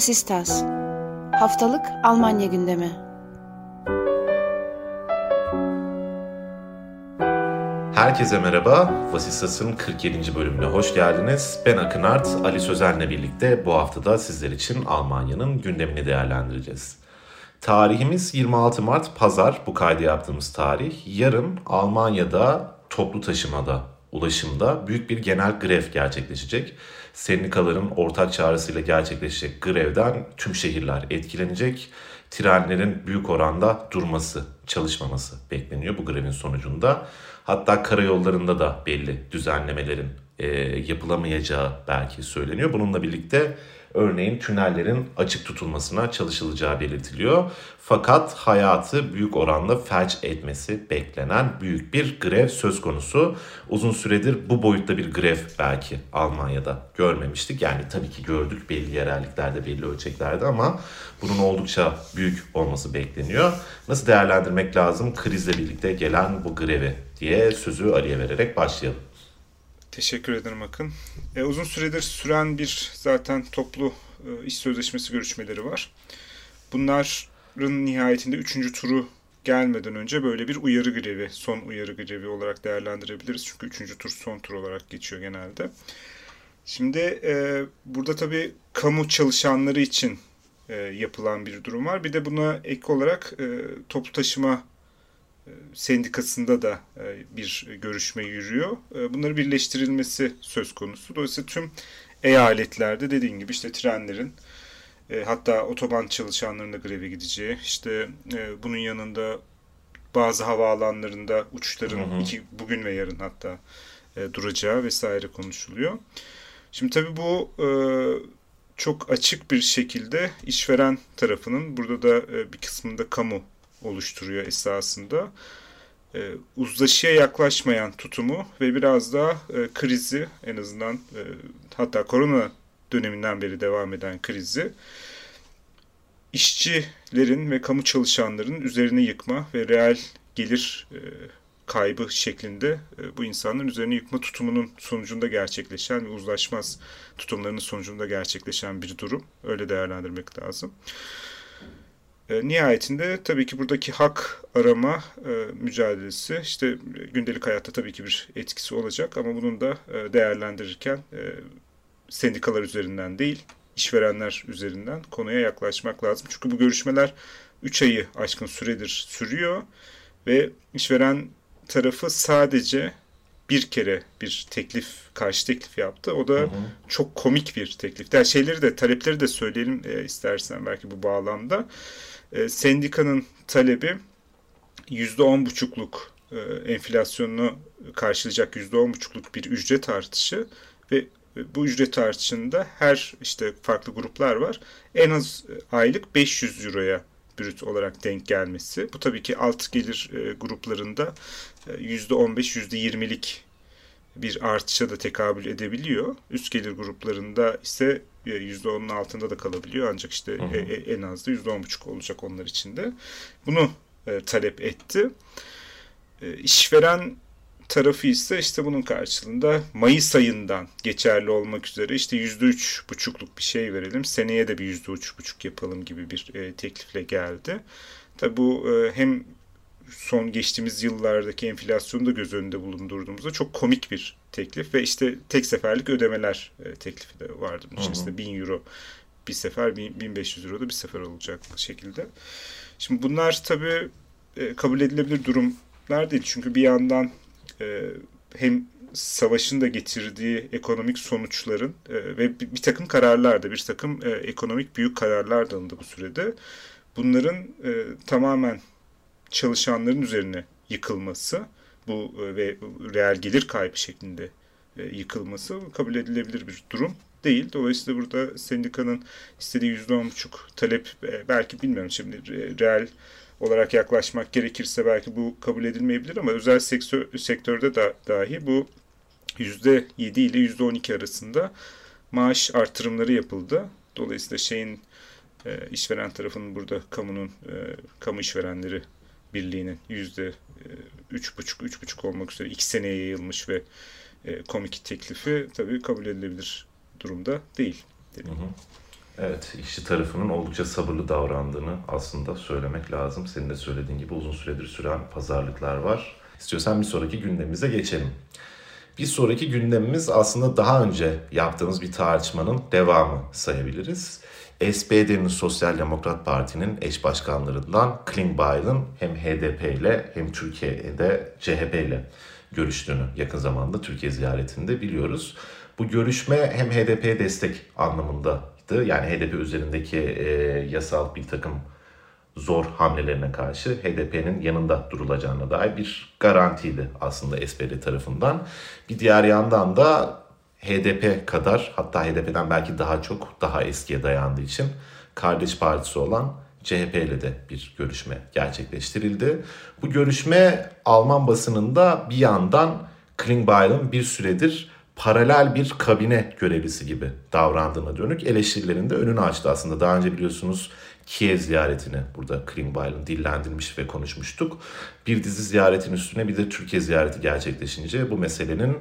Vasistas Haftalık Almanya gündemi Herkese merhaba. Vasistas'ın 47. bölümüne hoş geldiniz. Ben Akın Art, Ali Sözen'le birlikte bu haftada sizler için Almanya'nın gündemini değerlendireceğiz. Tarihimiz 26 Mart Pazar bu kaydı yaptığımız tarih. Yarın Almanya'da toplu taşımada, ulaşımda büyük bir genel grev gerçekleşecek. Sendikaların ortak çağrısıyla gerçekleşecek grevden tüm şehirler etkilenecek. Trenlerin büyük oranda durması, çalışmaması bekleniyor bu grevin sonucunda. Hatta karayollarında da belli düzenlemelerin e, yapılamayacağı belki söyleniyor. Bununla birlikte örneğin tünellerin açık tutulmasına çalışılacağı belirtiliyor. Fakat hayatı büyük oranda felç etmesi beklenen büyük bir grev söz konusu. Uzun süredir bu boyutta bir grev belki Almanya'da görmemiştik. Yani tabii ki gördük belli yerelliklerde, belli ölçeklerde ama bunun oldukça büyük olması bekleniyor. Nasıl değerlendirmek lazım krizle birlikte gelen bu grevi diye sözü Ali'ye vererek başlayalım. Teşekkür ederim Akın. E, uzun süredir süren bir zaten toplu e, iş sözleşmesi görüşmeleri var. Bunların nihayetinde üçüncü turu gelmeden önce böyle bir uyarı grevi, son uyarı grevi olarak değerlendirebiliriz. Çünkü üçüncü tur son tur olarak geçiyor genelde. Şimdi e, burada tabii kamu çalışanları için e, yapılan bir durum var. Bir de buna ek olarak e, toplu taşıma sendikasında da e, bir görüşme yürüyor. E, bunları birleştirilmesi söz konusu. Dolayısıyla tüm eyaletlerde dediğin gibi işte trenlerin e, hatta otoban çalışanlarının da greve gideceği, işte bunun yanında bazı havaalanlarında uçuşların hı hı. iki bugün ve yarın hatta duracağı vesaire konuşuluyor. Şimdi tabii bu çok açık bir şekilde işveren tarafının burada da bir kısmında kamu oluşturuyor esasında. E, uzlaşıya yaklaşmayan tutumu ve biraz daha e, krizi en azından e, hatta korona döneminden beri devam eden krizi işçilerin ve kamu çalışanların üzerine yıkma ve reel gelir e, kaybı şeklinde e, bu insanların üzerine yıkma tutumunun sonucunda gerçekleşen ve uzlaşmaz tutumlarının sonucunda gerçekleşen bir durum. Öyle değerlendirmek lazım. E, nihayetinde tabii ki buradaki hak arama e, mücadelesi işte gündelik hayatta tabii ki bir etkisi olacak ama bunun da e, değerlendirirken e, sendikalar üzerinden değil işverenler üzerinden konuya yaklaşmak lazım. Çünkü bu görüşmeler 3 ayı aşkın süredir sürüyor ve işveren tarafı sadece bir kere bir teklif, karşı teklif yaptı. O da hı hı. çok komik bir teklif. Yani şeyleri de, talepleri de söyleyelim e, istersen belki bu bağlamda. E, sendikanın talebi yüzde on buçukluk e, enflasyonunu karşılayacak yüzde on buçukluk bir ücret artışı ve bu ücret artışında her işte farklı gruplar var. En az aylık 500 euroya brüt olarak denk gelmesi. Bu tabii ki alt gelir e, gruplarında %15, %20'lik bir artışa da tekabül edebiliyor. Üst gelir gruplarında ise %10'un altında da kalabiliyor ancak işte hı hı. E, e, en az da %10,5 olacak onlar için de. Bunu e, talep etti. E, işveren tarafı ise işte bunun karşılığında Mayıs ayından geçerli olmak üzere işte yüzde üç buçukluk bir şey verelim. Seneye de bir yüzde üç buçuk yapalım gibi bir e, teklifle geldi. Tabi bu e, hem son geçtiğimiz yıllardaki enflasyonu da göz önünde bulundurduğumuzda çok komik bir teklif ve işte tek seferlik ödemeler e, teklifi de vardı. Bunun içerisinde 1000 euro bir sefer 1500 euro da bir sefer olacak şekilde. Şimdi bunlar tabii e, kabul edilebilir durumlar değil. Çünkü bir yandan e, hem savaşın da getirdiği ekonomik sonuçların ve bir, takım kararlar da bir takım ekonomik büyük kararlar da alındı bu sürede. Bunların tamamen çalışanların üzerine yıkılması bu e, ve reel gelir kaybı şeklinde e, yıkılması kabul edilebilir bir durum değil. Dolayısıyla burada sendikanın istediği yüzde on buçuk talep e, belki bilmiyorum şimdi reel olarak yaklaşmak gerekirse belki bu kabul edilmeyebilir ama özel sektör, sektörde da dahi bu yüzde yedi ile yüzde on iki arasında maaş artırımları yapıldı. Dolayısıyla şeyin işveren tarafının burada kamunun kamu işverenleri Birliği'nin yüzde e, üç buçuk, üç buçuk olmak üzere iki seneye yayılmış ve e, komik teklifi tabii kabul edilebilir durumda değil. Hı hı. Evet, işçi tarafının oldukça sabırlı davrandığını aslında söylemek lazım. Senin de söylediğin gibi uzun süredir süren pazarlıklar var. İstiyorsan bir sonraki gündemimize geçelim. Bir sonraki gündemimiz aslında daha önce yaptığımız bir tartışmanın devamı sayabiliriz. SPD'nin Sosyal Demokrat Parti'nin eş başkanlarından Klingbeil'in hem HDP ile hem Türkiye'de CHP ile görüştüğünü yakın zamanda Türkiye ziyaretinde biliyoruz. Bu görüşme hem HDP'ye destek anlamındaydı. Yani HDP üzerindeki e, yasal bir takım zor hamlelerine karşı HDP'nin yanında durulacağına dair bir garantiydi aslında SPD tarafından. Bir diğer yandan da HDP kadar hatta HDP'den belki daha çok daha eskiye dayandığı için kardeş partisi olan CHP ile de bir görüşme gerçekleştirildi. Bu görüşme Alman basınında bir yandan Klingbeil'in bir süredir paralel bir kabine görevlisi gibi davrandığına dönük eleştirilerinde önünü açtı aslında. Daha önce biliyorsunuz Kiev ziyaretini burada Klingbeil'in dillendirmiş ve konuşmuştuk. Bir dizi ziyaretin üstüne bir de Türkiye ziyareti gerçekleşince bu meselenin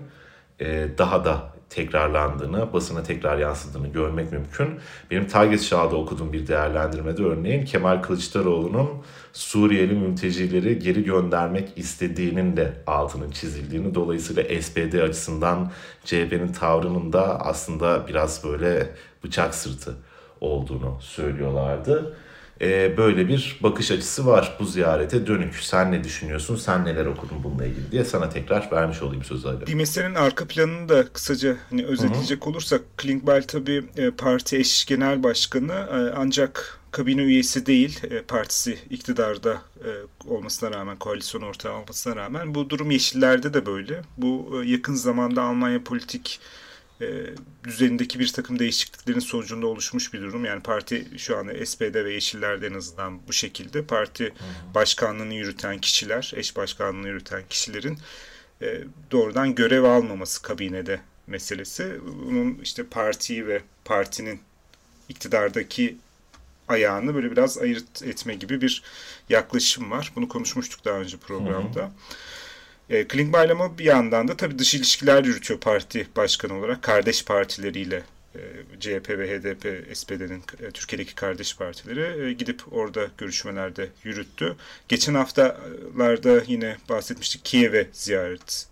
daha da tekrarlandığını, basına tekrar yansıdığını görmek mümkün. Benim Target Çağ'da okuduğum bir değerlendirmede örneğin Kemal Kılıçdaroğlu'nun Suriyeli mültecileri geri göndermek istediğinin de altının çizildiğini dolayısıyla SPD açısından CHP'nin tavrının da aslında biraz böyle bıçak sırtı olduğunu söylüyorlardı e, böyle bir bakış açısı var bu ziyarete dönük. Sen ne düşünüyorsun? Sen neler okudun bununla ilgili diye sana tekrar vermiş olayım sözü Ali. Bir meselenin arka planını da kısaca hani özetleyecek Hı-hı. olursak Klingbeil tabii e, parti eş genel başkanı e, ancak kabine üyesi değil e, partisi iktidarda olmasına rağmen koalisyon ortağı olmasına rağmen bu durum Yeşillerde de böyle. Bu yakın zamanda Almanya politik e, düzenindeki bir takım değişikliklerin sonucunda oluşmuş bir durum. Yani parti şu anda SPD ve Yeşiller'de en azından bu şekilde. Parti başkanlığını yürüten kişiler, eş başkanlığını yürüten kişilerin e, doğrudan görev almaması kabinede meselesi. Bunun işte partiyi ve partinin iktidardaki ayağını böyle biraz ayırt etme gibi bir yaklaşım var. Bunu konuşmuştuk daha önce programda. Hı hı. E, Klingbeil ama bir yandan da tabii dış ilişkiler yürütüyor parti başkanı olarak. Kardeş partileriyle e, CHP ve HDP, SPD'nin e, Türkiye'deki kardeş partileri e, gidip orada görüşmelerde yürüttü. Geçen haftalarda yine bahsetmiştik Kiev'e ziyaret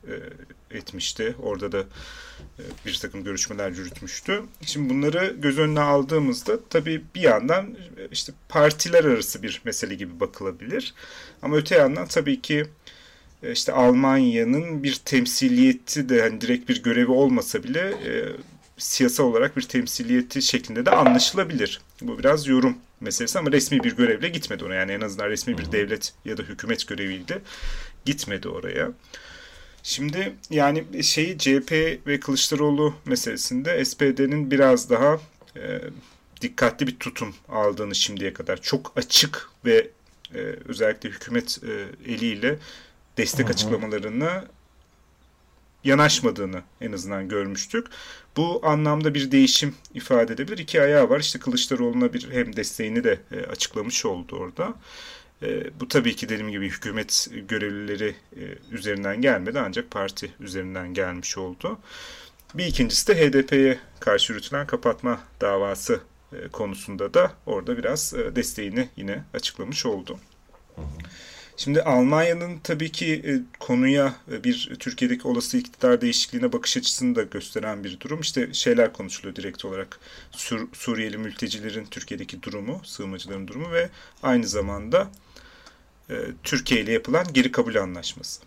e, etmişti. Orada da e, bir takım görüşmeler yürütmüştü. Şimdi bunları göz önüne aldığımızda tabii bir yandan e, işte partiler arası bir mesele gibi bakılabilir. Ama öte yandan tabii ki işte Almanya'nın bir temsiliyeti de hani direkt bir görevi olmasa bile e, siyasal olarak bir temsiliyeti şeklinde de anlaşılabilir. Bu biraz yorum meselesi ama resmi bir görevle gitmedi oraya. Yani en azından resmi bir devlet ya da hükümet göreviyle gitmedi oraya. Şimdi yani şeyi CHP ve Kılıçdaroğlu meselesinde SPD'nin biraz daha e, dikkatli bir tutum aldığını şimdiye kadar çok açık ve e, özellikle hükümet e, eliyle destek Hı-hı. açıklamalarına yanaşmadığını en azından görmüştük. Bu anlamda bir değişim ifade edebilir. İki ayağı var. İşte Kılıçdaroğlu'na bir hem desteğini de e, açıklamış oldu orada. E, bu tabii ki dediğim gibi hükümet görevlileri e, üzerinden gelmedi ancak parti üzerinden gelmiş oldu. Bir ikincisi de HDP'ye karşı yürütülen kapatma davası konusunda da orada biraz desteğini yine açıklamış oldu. Hı hı. Şimdi Almanya'nın tabii ki e, konuya e, bir Türkiye'deki olası iktidar değişikliğine bakış açısını da gösteren bir durum. İşte şeyler konuşuluyor direkt olarak. Sur Suriyeli mültecilerin Türkiye'deki durumu, sığınmacıların durumu ve aynı zamanda e, Türkiye ile yapılan geri kabul anlaşması.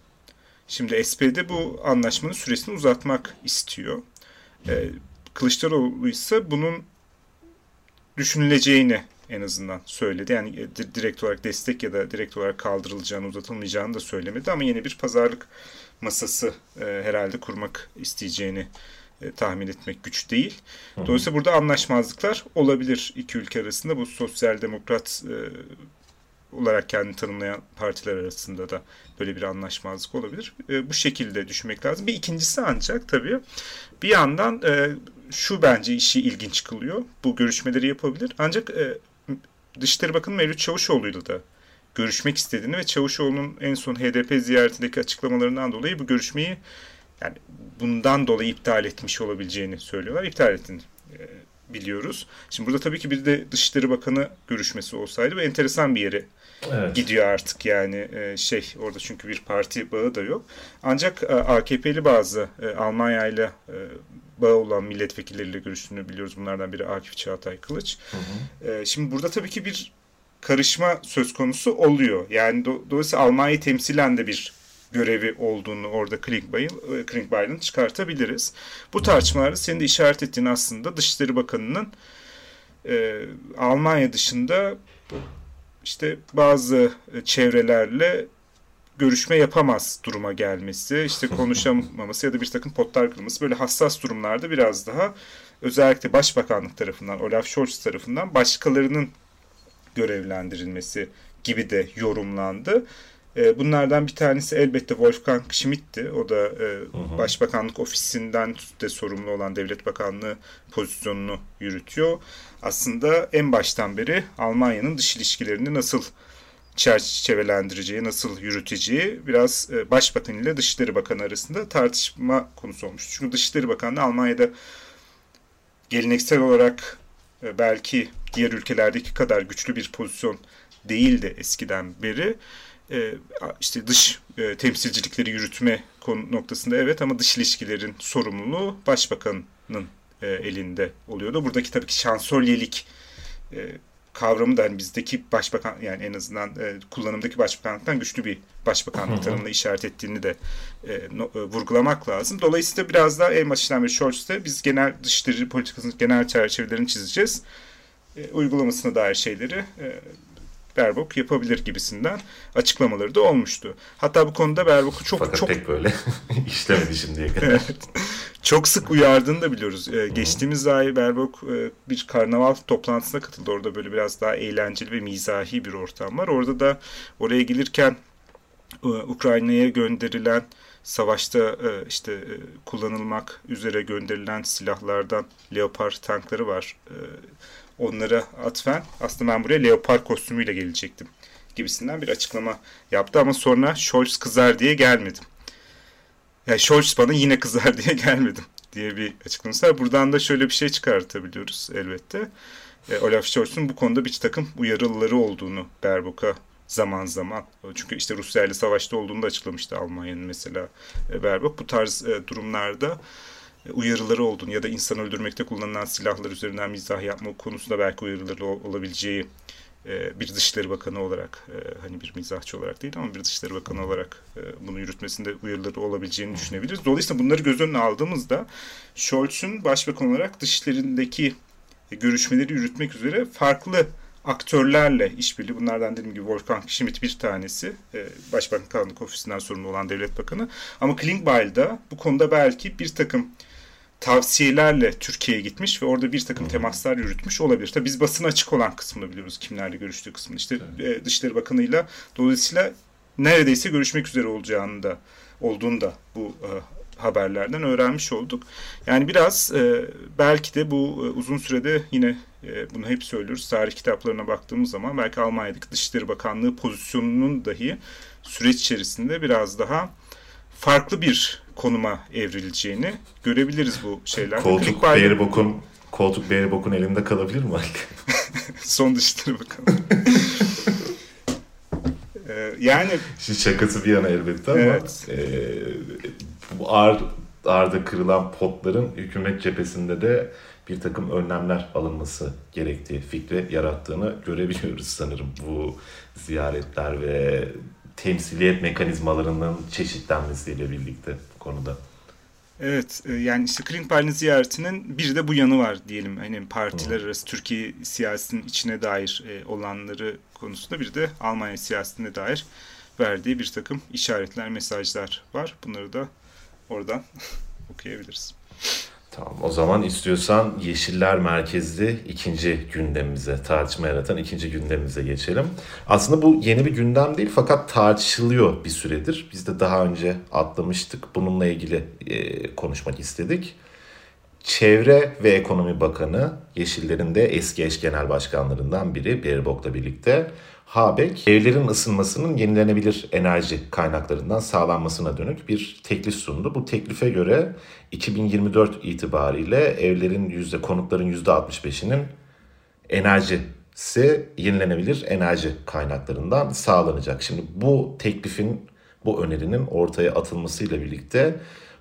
Şimdi SPD bu anlaşmanın süresini uzatmak istiyor. Kılıçdaroğlu ise bunun düşünüleceğini en azından söyledi. Yani e, direkt olarak destek ya da direkt olarak kaldırılacağını, uzatılmayacağını da söylemedi ama yine bir pazarlık masası e, herhalde kurmak isteyeceğini e, tahmin etmek güç değil. Dolayısıyla burada anlaşmazlıklar olabilir iki ülke arasında. Bu sosyal demokrat e, olarak kendini tanımlayan partiler arasında da böyle bir anlaşmazlık olabilir. E, bu şekilde düşünmek lazım. Bir ikincisi ancak tabii bir yandan e, şu bence işi ilginç kılıyor. Bu görüşmeleri yapabilir. Ancak e, Dışişleri Bakanı Mevlüt Çavuşoğlu'yla da görüşmek istediğini ve Çavuşoğlu'nun en son HDP ziyaretindeki açıklamalarından dolayı bu görüşmeyi yani bundan dolayı iptal etmiş olabileceğini söylüyorlar. İptal ettiğini e, biliyoruz. Şimdi burada tabii ki bir de Dışişleri Bakanı görüşmesi olsaydı bu enteresan bir yere Evet. gidiyor artık yani e, şey orada çünkü bir parti bağı da yok. Ancak e, AKP'li bazı e, Almanya ile bağı olan milletvekilleriyle görüştüğünü biliyoruz. Bunlardan biri Akif Çağatay Kılıç. E, şimdi burada tabii ki bir karışma söz konusu oluyor. Yani do, dolayısıyla Almanya'yı temsilen de bir görevi olduğunu orada Klinkbay'ın Klinkbay'ın çıkartabiliriz. Bu tartışmalarda senin de işaret ettiğin aslında Dışişleri Bakanı'nın e, Almanya dışında işte bazı çevrelerle görüşme yapamaz duruma gelmesi, işte konuşamaması ya da bir takım potlar kırılması böyle hassas durumlarda biraz daha özellikle Başbakanlık tarafından, Olaf Scholz tarafından başkalarının görevlendirilmesi gibi de yorumlandı. E, bunlardan bir tanesi elbette Wolfgang Schmidt'ti. O da e, Başbakanlık ofisinden de sorumlu olan Devlet Bakanlığı pozisyonunu yürütüyor. Aslında en baştan beri Almanya'nın dış ilişkilerini nasıl çerçevelendireceği, nasıl yürüteceği biraz e, Başbakan ile Dışişleri Bakanı arasında tartışma konusu olmuş. Çünkü Dışişleri Bakanlığı Almanya'da geleneksel olarak belki diğer ülkelerdeki kadar güçlü bir pozisyon değildi eskiden beri e, işte dış e, temsilcilikleri yürütme konu noktasında evet ama dış ilişkilerin sorumluluğu başbakanın e, elinde oluyordu. Buradaki tabii ki şansölyelik kavramı da hani bizdeki başbakan yani en azından kullanımdaki başbakanlıktan güçlü bir başbakanlık tanımına işaret ettiğini de vurgulamak lazım. Dolayısıyla biraz daha en başından beri Scholz'te biz genel dışişleri politikasının genel çerçevelerini çizeceğiz. uygulamasına dair şeyleri Berbok yapabilir gibisinden açıklamaları da olmuştu. Hatta bu konuda Berbok'u çok Fakat çok pek böyle işlemedi şimdiye kadar. evet. Çok sık uyardığını da biliyoruz. Ee, geçtiğimiz ay Berbok e, bir karnaval toplantısına katıldı. Orada böyle biraz daha eğlenceli ve mizahi bir ortam var. Orada da oraya gelirken e, Ukrayna'ya gönderilen savaşta e, işte e, kullanılmak üzere gönderilen silahlardan Leopard tankları var. E, onlara atfen aslında ben buraya leopar kostümüyle gelecektim gibisinden bir açıklama yaptı ama sonra Scholz kızar diye gelmedim. Yani Scholz bana yine kızar diye gelmedim diye bir açıklaması var. Buradan da şöyle bir şey çıkartabiliyoruz elbette. E, Olaf Scholz'un bu konuda bir takım uyarıları olduğunu Berbok'a zaman zaman. Çünkü işte Rusya ile savaşta olduğunu da açıklamıştı Almanya'nın mesela e, Berbok. Bu tarz e, durumlarda uyarıları olduğunu ya da insan öldürmekte kullanılan silahlar üzerinden mizah yapma konusunda belki uyarıları olabileceği bir Dışişleri Bakanı olarak hani bir mizahçı olarak değil ama bir Dışişleri Bakanı olarak bunu yürütmesinde uyarıları olabileceğini düşünebiliriz. Dolayısıyla bunları göz önüne aldığımızda Scholz'un başbakan olarak dışişlerindeki görüşmeleri yürütmek üzere farklı aktörlerle işbirliği bunlardan dediğim gibi Wolfgang Schmidt bir tanesi Başbakanlık Ofisi'nden sorumlu olan devlet bakanı ama Klingbeil da bu konuda belki bir takım tavsiyelerle Türkiye'ye gitmiş ve orada bir takım temaslar yürütmüş olabilir. Tabii biz basın açık olan kısmını biliyoruz. Kimlerle görüştüğü kısmını. İşte evet. Dışişleri Bakanı'yla dolayısıyla neredeyse görüşmek üzere olacağını da olduğunu da bu e, haberlerden öğrenmiş olduk. Yani biraz e, belki de bu e, uzun sürede yine e, bunu hep söylüyoruz. Tarih kitaplarına baktığımız zaman belki Almanya'daki Dışişleri Bakanlığı pozisyonunun dahi süreç içerisinde biraz daha farklı bir konuma evrileceğini görebiliriz bu şeyler. Koltuk Beğerbok'un koltuk Beğerbok'un elinde kalabilir mi Son Dışişleri Bakanı. ee, yani Şimdi şakası bir yana elbette ama evet. e, bu ağır, ağırda kırılan potların hükümet cephesinde de bir takım önlemler alınması gerektiği fikri yarattığını görebiliyoruz sanırım bu ziyaretler ve temsiliyet mekanizmalarının çeşitlenmesiyle birlikte konuda. Evet yani işte Klinkbeil'in ziyaretinin bir de bu yanı var diyelim. Hani partiler arası Türkiye siyasetinin içine dair olanları konusunda bir de Almanya siyasetine dair verdiği bir takım işaretler, mesajlar var. Bunları da oradan okuyabiliriz. Tamam o zaman istiyorsan Yeşiller Merkezli ikinci gündemimize, tartışma yaratan ikinci gündemimize geçelim. Aslında bu yeni bir gündem değil fakat tartışılıyor bir süredir. Biz de daha önce atlamıştık. Bununla ilgili e, konuşmak istedik. Çevre ve Ekonomi Bakanı Yeşillerin de eski eş genel başkanlarından biri Berbok'la birlikte Habeck evlerin ısınmasının yenilenebilir enerji kaynaklarından sağlanmasına dönük bir teklif sundu. Bu teklife göre 2024 itibariyle evlerin yüzde konutların yüzde 65'inin enerjisi yenilenebilir enerji kaynaklarından sağlanacak. Şimdi bu teklifin bu önerinin ortaya atılmasıyla birlikte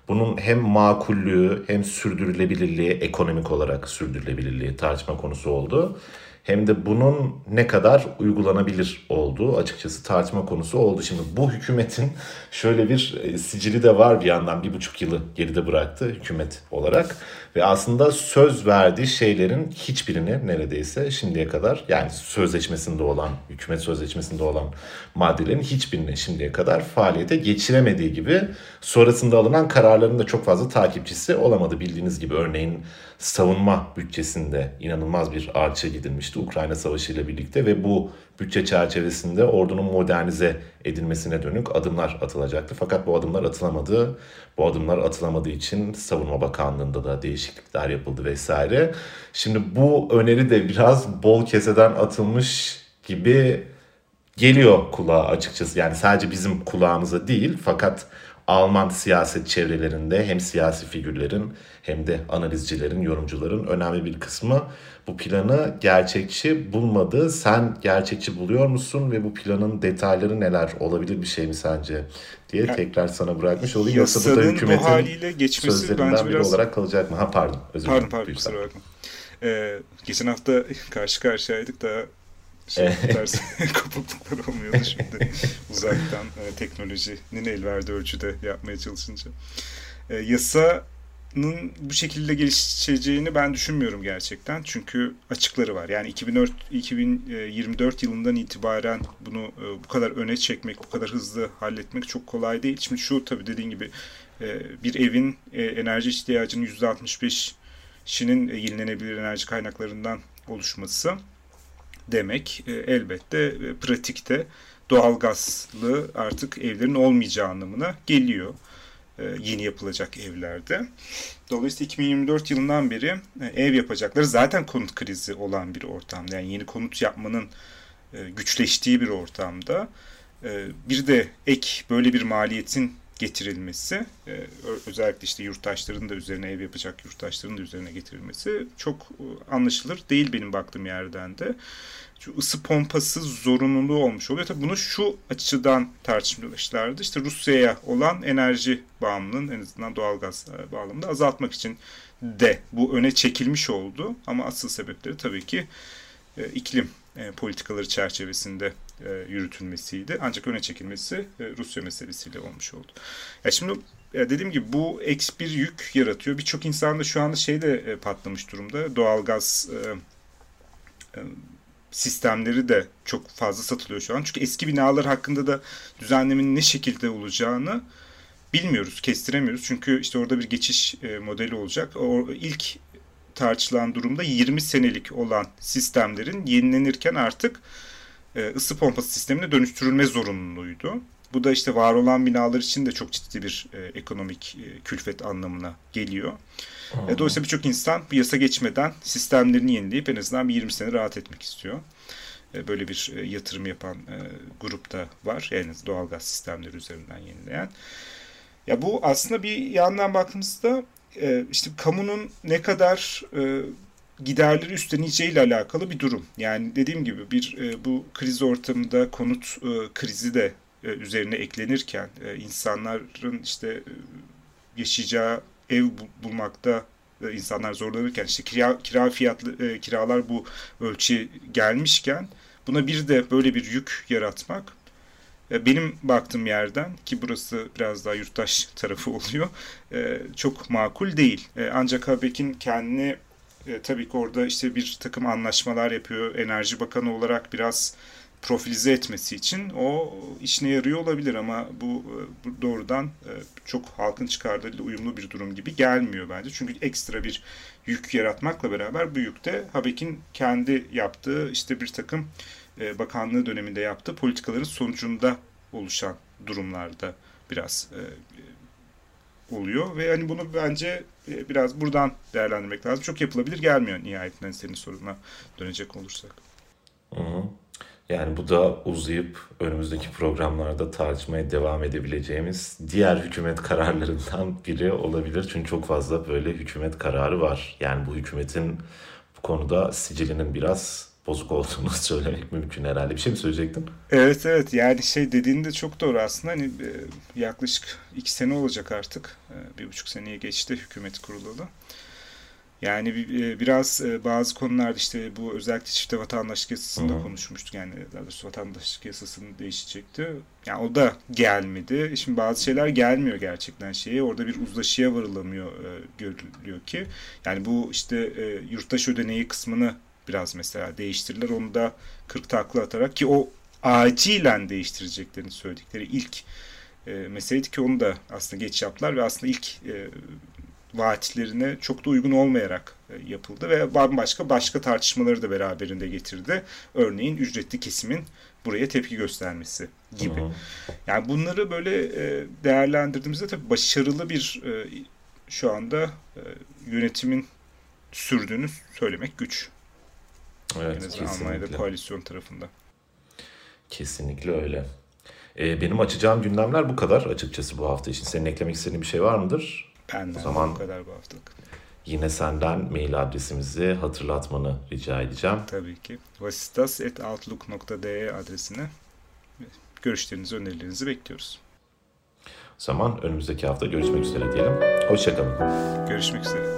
bunun hem makullüğü hem sürdürülebilirliği ekonomik olarak sürdürülebilirliği tartışma konusu oldu hem de bunun ne kadar uygulanabilir olduğu açıkçası tartışma konusu oldu. Şimdi bu hükümetin şöyle bir e, sicili de var bir yandan bir buçuk yılı geride bıraktı hükümet olarak. Ve aslında söz verdiği şeylerin hiçbirini neredeyse şimdiye kadar yani sözleşmesinde olan, hükümet sözleşmesinde olan maddelerin hiçbirini şimdiye kadar faaliyete geçiremediği gibi sonrasında alınan kararların da çok fazla takipçisi olamadı. Bildiğiniz gibi örneğin savunma bütçesinde inanılmaz bir artışa gidilmişti Ukrayna Savaşı ile birlikte ve bu bütçe çerçevesinde ordunun modernize edilmesine dönük adımlar atılacaktı. Fakat bu adımlar atılamadı. Bu adımlar atılamadığı için Savunma Bakanlığı'nda da değişiklikler yapıldı vesaire. Şimdi bu öneri de biraz bol keseden atılmış gibi geliyor kulağa açıkçası. Yani sadece bizim kulağımıza değil fakat Alman siyaset çevrelerinde hem siyasi figürlerin hem de analizcilerin, yorumcuların önemli bir kısmı bu planı gerçekçi bulmadı. Sen gerçekçi buluyor musun ve bu planın detayları neler? Olabilir bir şey mi sence? diye yani, tekrar sana bırakmış olayım. Yoksa bu da hükümetin bu haliyle geçmesi sözlerinden bence biri biraz... olarak kalacak mı? Ha pardon. Özür pardon pardon kusura bakma. Ee, geçen hafta karşı karşıyaydık da şey, ters kopukluklar olmuyordu şimdi uzaktan e, teknolojinin el verdiği ölçüde yapmaya çalışınca. E, yasanın bu şekilde gelişeceğini ben düşünmüyorum gerçekten. Çünkü açıkları var. Yani 2004, 2024 yılından itibaren bunu e, bu kadar öne çekmek, bu kadar hızlı halletmek çok kolay değil. Şimdi şu tabii dediğin gibi e, bir evin e, enerji ihtiyacının %65'inin yenilenebilir enerji kaynaklarından oluşması demek e, elbette e, pratikte doğalgazlı artık evlerin olmayacağı anlamına geliyor e, yeni yapılacak evlerde. Dolayısıyla 2024 yılından beri e, ev yapacakları zaten konut krizi olan bir ortamda yani yeni konut yapmanın güçleştiği bir ortamda bir de ek böyle bir maliyetin getirilmesi e, özellikle işte yurttaşların da üzerine ev yapacak yurttaşların da üzerine getirilmesi çok e, anlaşılır değil benim baktığım yerden de. Şu ısı pompası zorunluluğu olmuş oluyor. Tabii bunu şu açıdan tartışmışlardı. İşte Rusya'ya olan enerji bağımlılığının en azından doğalgaz e, bağlamında azaltmak için de bu öne çekilmiş oldu. Ama asıl sebepleri tabii ki iklim politikaları çerçevesinde e, yürütülmesiydi. Ancak öne çekilmesi e, Rusya meselesiyle olmuş oldu. Ya şimdi ya dediğim gibi bu eks bir yük yaratıyor. Birçok insan da şu anda şey de e, patlamış durumda. Doğalgaz e, e, sistemleri de çok fazla satılıyor şu an. Çünkü eski binalar hakkında da düzenlemenin ne şekilde olacağını bilmiyoruz, kestiremiyoruz. Çünkü işte orada bir geçiş e, modeli olacak. O ilk tartışılan durumda 20 senelik olan sistemlerin yenilenirken artık e, ısı pompası sistemine dönüştürülme zorunluluğuydu. Bu da işte var olan binalar için de çok ciddi bir e, ekonomik e, külfet anlamına geliyor. E, dolayısıyla birçok insan bu yasa geçmeden sistemlerini yenileyip en azından bir 20 sene rahat etmek istiyor. E, böyle bir e, yatırım yapan e, grup da var. Yani doğalgaz sistemleri üzerinden yenileyen. Ya bu aslında bir yandan baktığımızda e, işte kamunun ne kadar e, giderleri üstleneceği ile alakalı bir durum. Yani dediğim gibi bir e, bu kriz ortamında konut e, krizi de e, üzerine eklenirken insanların işte e, yaşayacağı ev bulmakta insanlar zorlanırken işte kira, kira fiyatlı kiralar bu ölçü gelmişken buna bir de böyle bir yük yaratmak benim baktığım yerden ki burası biraz daha yurttaş tarafı oluyor e, çok makul değil. Ancak Habeck'in kendini e, tabii ki orada işte bir takım anlaşmalar yapıyor. Enerji Bakanı olarak biraz profilize etmesi için o işine yarıyor olabilir ama bu, e, doğrudan e, çok halkın çıkarlarıyla uyumlu bir durum gibi gelmiyor bence. Çünkü ekstra bir yük yaratmakla beraber bu yük de Habeck'in kendi yaptığı işte bir takım e, bakanlığı döneminde yaptığı politikaların sonucunda oluşan durumlarda biraz oluyor ve hani bunu bence e, biraz buradan değerlendirmek lazım. Çok yapılabilir gelmiyor nihayetinde senin soruna dönecek olursak. Hı hı. Yani bu da uzayıp önümüzdeki programlarda tartışmaya devam edebileceğimiz diğer hükümet kararlarından biri olabilir. Çünkü çok fazla böyle hükümet kararı var. Yani bu hükümetin bu konuda sicilinin biraz bozuk olduğunu söylemek mümkün herhalde. Bir şey mi söyleyecektin? Evet evet yani şey dediğinde çok doğru aslında hani e, yaklaşık iki sene olacak artık e, bir buçuk seneye geçti hükümet kurulalı. Yani e, biraz bazı konularda işte bu özellikle çifte vatandaşlık yasasında Hı-hı. konuşmuştuk yani daha doğrusu vatandaşlık yasasının değişecekti. Yani o da gelmedi. Şimdi bazı şeyler gelmiyor gerçekten şeye. Orada bir uzlaşıya varılamıyor görülüyor ki. Yani bu işte yurttaş ödeneği kısmını biraz mesela değiştirirler. Onu da 40 takla atarak ki o acilen değiştireceklerini söyledikleri ilk e, meseleydi ki onu da aslında geç yaptılar ve aslında ilk e, vaatlerine çok da uygun olmayarak e, yapıldı ve bambaşka başka tartışmaları da beraberinde getirdi. Örneğin ücretli kesimin buraya tepki göstermesi gibi. Hı hı. Yani bunları böyle e, değerlendirdiğimizde tabii başarılı bir e, şu anda e, yönetimin sürdüğünü söylemek güç. Evet, kesinlikle. Almanya'da koalisyon tarafında. Kesinlikle öyle. Ee, benim açacağım gündemler bu kadar açıkçası bu hafta için. Senin eklemek istediğin bir şey var mıdır? Benden o zaman bu kadar bu haftalık. Yine senden mail adresimizi hatırlatmanı rica edeceğim. Tabii ki. vasitas.outlook.de adresine görüşlerinizi, önerilerinizi bekliyoruz. O zaman önümüzdeki hafta görüşmek üzere diyelim. Hoşçakalın. Görüşmek üzere.